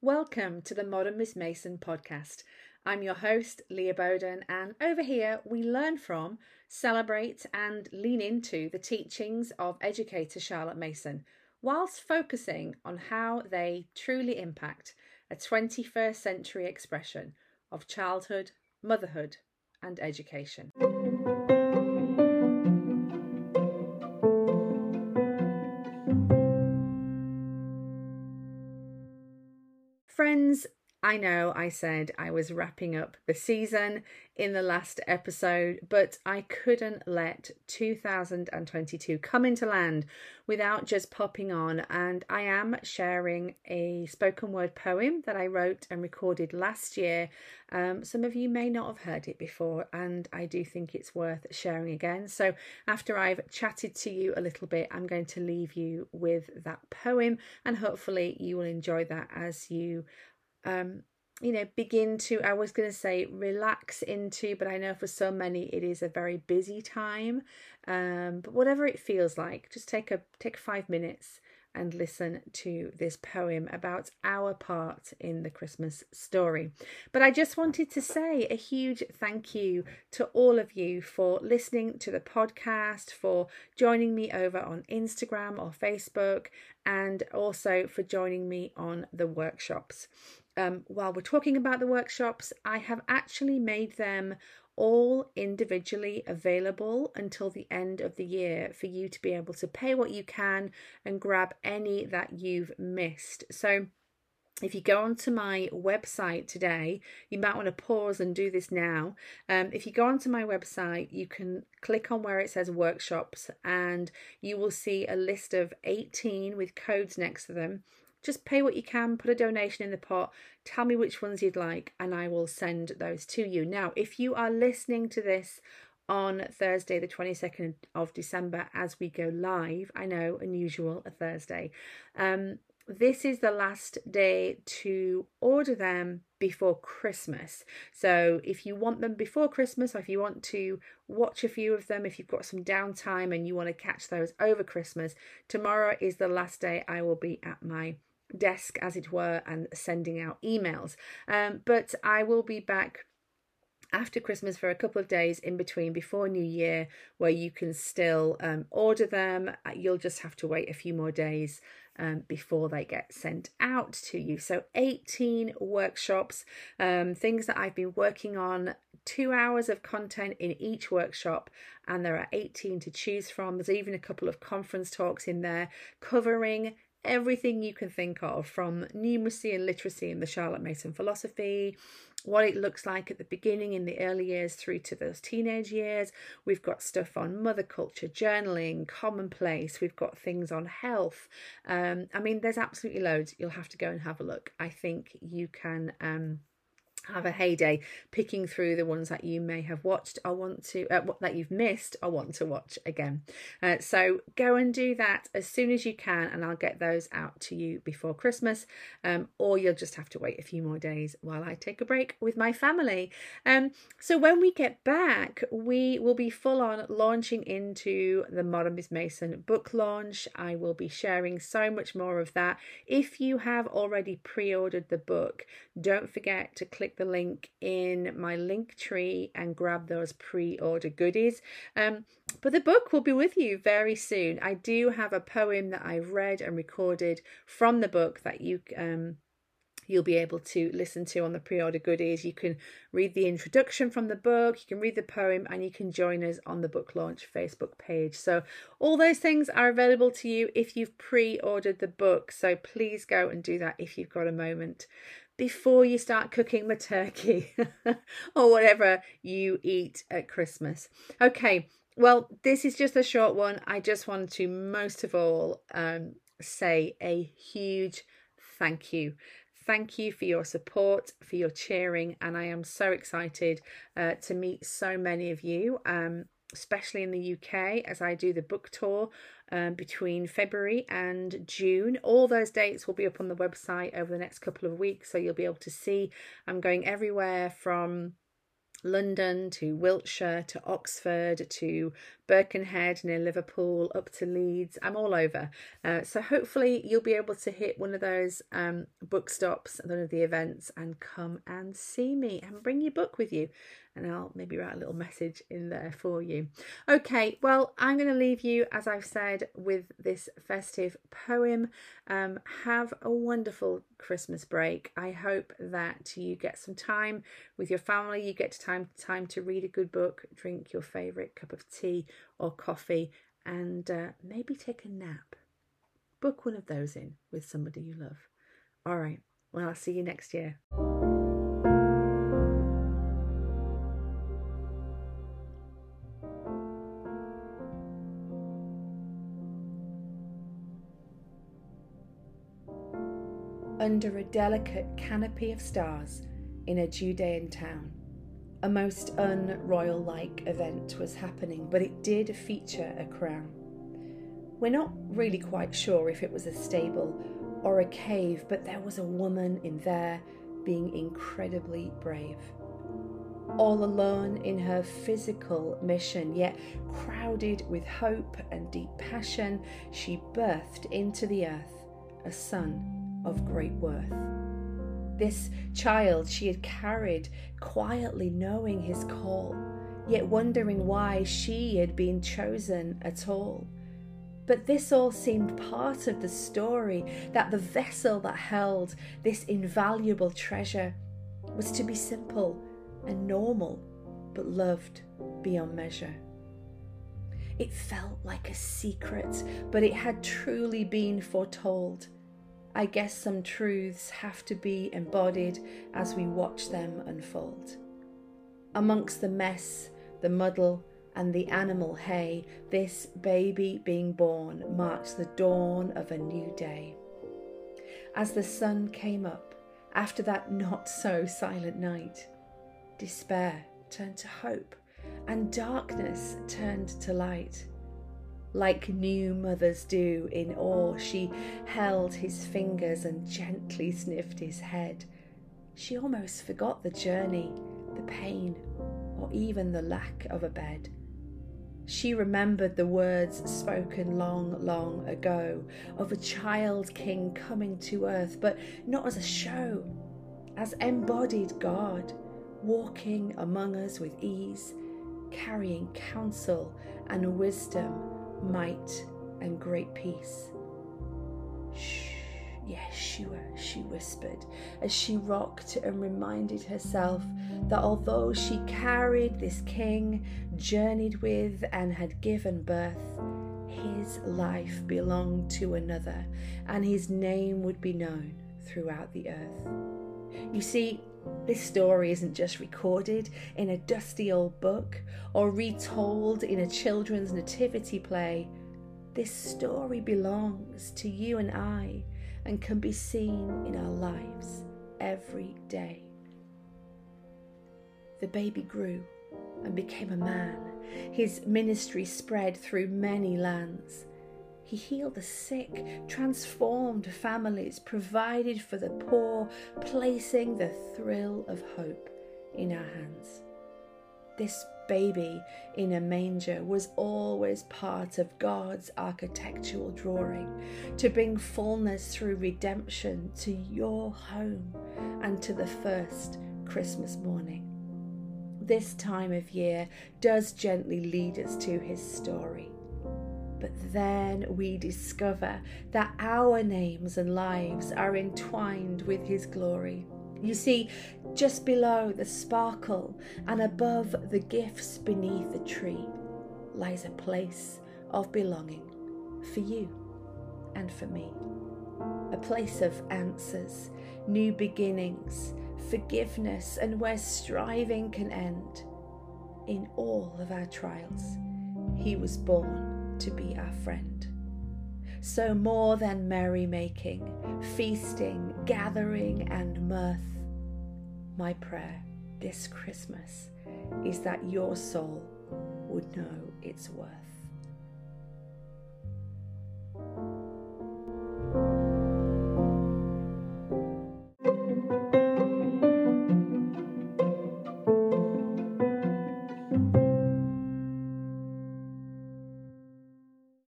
Welcome to the Modern Miss Mason podcast. I'm your host, Leah Boden, and over here we learn from, celebrate, and lean into the teachings of educator Charlotte Mason, whilst focusing on how they truly impact a 21st century expression of childhood, motherhood, and education. I know I said I was wrapping up the season in the last episode, but I couldn't let 2022 come into land without just popping on. And I am sharing a spoken word poem that I wrote and recorded last year. Um, some of you may not have heard it before, and I do think it's worth sharing again. So, after I've chatted to you a little bit, I'm going to leave you with that poem, and hopefully, you will enjoy that as you um, you know, begin to, I was going to say relax into, but I know for so many it is a very busy time. Um, but whatever it feels like, just take a take five minutes and listen to this poem about our part in the Christmas story. But I just wanted to say a huge thank you to all of you for listening to the podcast, for joining me over on Instagram or Facebook, and also for joining me on the workshops um, while we're talking about the workshops, I have actually made them all individually available until the end of the year for you to be able to pay what you can and grab any that you've missed. So, if you go onto my website today, you might want to pause and do this now. Um, if you go onto my website, you can click on where it says workshops and you will see a list of 18 with codes next to them just pay what you can, put a donation in the pot, tell me which ones you'd like, and I will send those to you. Now, if you are listening to this on Thursday, the 22nd of December, as we go live, I know, unusual, a Thursday. Um, this is the last day to order them before Christmas. So if you want them before Christmas, or if you want to watch a few of them, if you've got some downtime and you want to catch those over Christmas, tomorrow is the last day I will be at my desk, as it were, and sending out emails. Um, but I will be back after Christmas for a couple of days in between before New Year, where you can still um, order them. Uh, you'll just have to wait a few more days um, before they get sent out to you. So, 18 workshops, um, things that I've been working on, two hours of content in each workshop, and there are 18 to choose from. There's even a couple of conference talks in there covering everything you can think of from numeracy and literacy in the Charlotte Mason philosophy, what it looks like at the beginning in the early years through to those teenage years. We've got stuff on mother culture, journaling, commonplace. We've got things on health. Um, I mean, there's absolutely loads. You'll have to go and have a look. I think you can. Um, have a heyday picking through the ones that you may have watched I want to uh, that you've missed I want to watch again. Uh, so go and do that as soon as you can and i'll get those out to you before christmas. Um, or you'll just have to wait a few more days while i take a break with my family. Um, so when we get back we will be full on launching into the modern miss mason book launch. I will be sharing so much more of that. If you have already pre-ordered the book don't forget to click the link in my link tree and grab those pre-order goodies. Um, but the book will be with you very soon. I do have a poem that I've read and recorded from the book that you um you'll be able to listen to on the pre-order goodies. You can read the introduction from the book, you can read the poem, and you can join us on the book launch Facebook page. So all those things are available to you if you've pre-ordered the book. So please go and do that if you've got a moment before you start cooking the turkey or whatever you eat at Christmas. Okay, well, this is just a short one. I just want to most of all um, say a huge thank you. Thank you for your support, for your cheering, and I am so excited uh, to meet so many of you. Um, especially in the UK, as I do the book tour um, between February and June. All those dates will be up on the website over the next couple of weeks, so you'll be able to see I'm going everywhere from London to Wiltshire to Oxford to Birkenhead near Liverpool up to Leeds. I'm all over. Uh, so hopefully you'll be able to hit one of those um, book stops, one of the events, and come and see me and bring your book with you and I'll maybe write a little message in there for you. Okay, well, I'm going to leave you, as I've said, with this festive poem. Um, have a wonderful Christmas break. I hope that you get some time with your family. You get time time to read a good book, drink your favourite cup of tea or coffee, and uh, maybe take a nap. Book one of those in with somebody you love. All right. Well, I'll see you next year. under a delicate canopy of stars in a Judean town. A most unroyal like event was happening, but it did feature a crown. We're not really quite sure if it was a stable or a cave, but there was a woman in there being incredibly brave. All alone in her physical mission, yet crowded with hope and deep passion, she birthed into the earth a son of great worth. This child she had carried, quietly knowing his call, yet wondering why she had been chosen at all. But this all seemed part of the story that the vessel that held this invaluable treasure was to be simple and normal, but loved beyond measure. It felt like a secret, but it had truly been foretold I guess some truths have to be embodied as we watch them unfold. Amongst the mess, the muddle, and the animal hay, this baby being born marks the dawn of a new day. As the sun came up after that not so silent night, despair turned to hope and darkness turned to light. Like new mothers do in awe, she held his fingers and gently sniffed his head. She almost forgot the journey, the pain, or even the lack of a bed. She remembered the words spoken long, long ago of a child king coming to earth, but not as a show, as embodied God, walking among us with ease, carrying counsel and wisdom might, and great peace. Shh, Yeshua, she whispered as she rocked and reminded herself that although she carried this king, journeyed with, and had given birth, his life belonged to another, and his name would be known throughout the earth. You see, this story isn't just recorded in a dusty old book or retold in a children's nativity play. This story belongs to you and I and can be seen in our lives every day. The baby grew and became a man. His ministry spread through many lands. He healed the sick, transformed families, provided for the poor, placing the thrill of hope in our hands. This baby in a manger was always part of God's architectural drawing to bring fullness through redemption to your home and to the first Christmas morning. This time of year does gently lead us to his story but then we discover that our names and lives are entwined with His glory. You see, just below the sparkle and above the gifts beneath the tree lies a place of belonging for you and for me. A place of answers, new beginnings, forgiveness, and where striving can end. In all of our trials, He was born to be our friend. So, more than merrymaking, feasting, gathering, and mirth, my prayer this Christmas is that your soul would know its worth.